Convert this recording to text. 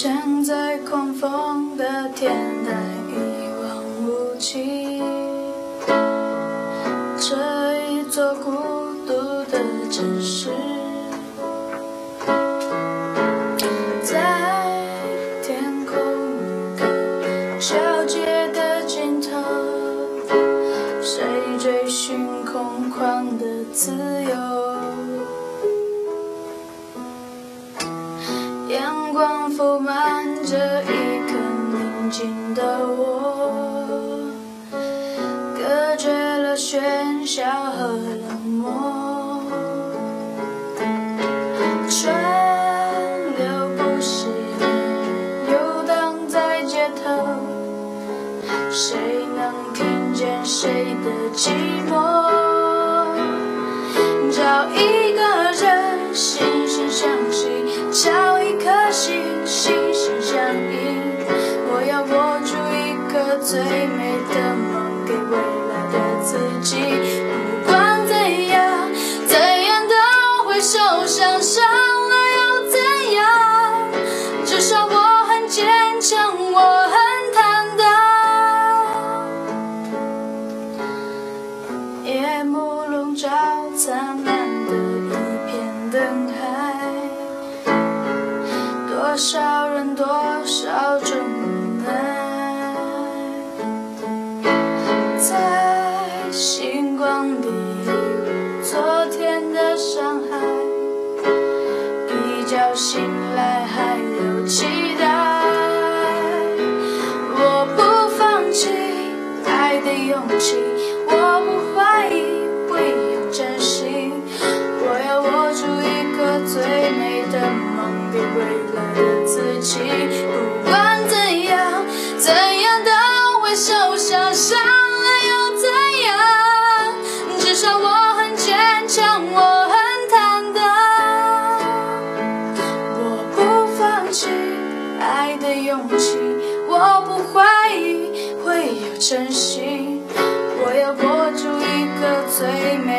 站在狂风的天台一望无际，这一座孤独的城市，在天空的交界的尽头，谁追寻空旷的自由？这一刻宁静的我，隔绝了喧嚣和冷漠。川流不息游荡在街头，谁能听见谁己。不管怎样，怎样都会受伤，伤了又怎样？至少我很坚强，我很坦荡。夜幕笼罩灿烂的一片灯海，多少人，多少种觉醒来还有期待，我不放弃爱的勇气，我不怀疑，不应真心，我要握住一个最美的梦给未来。给的勇气我不怀疑会有真心。我要握住一个最美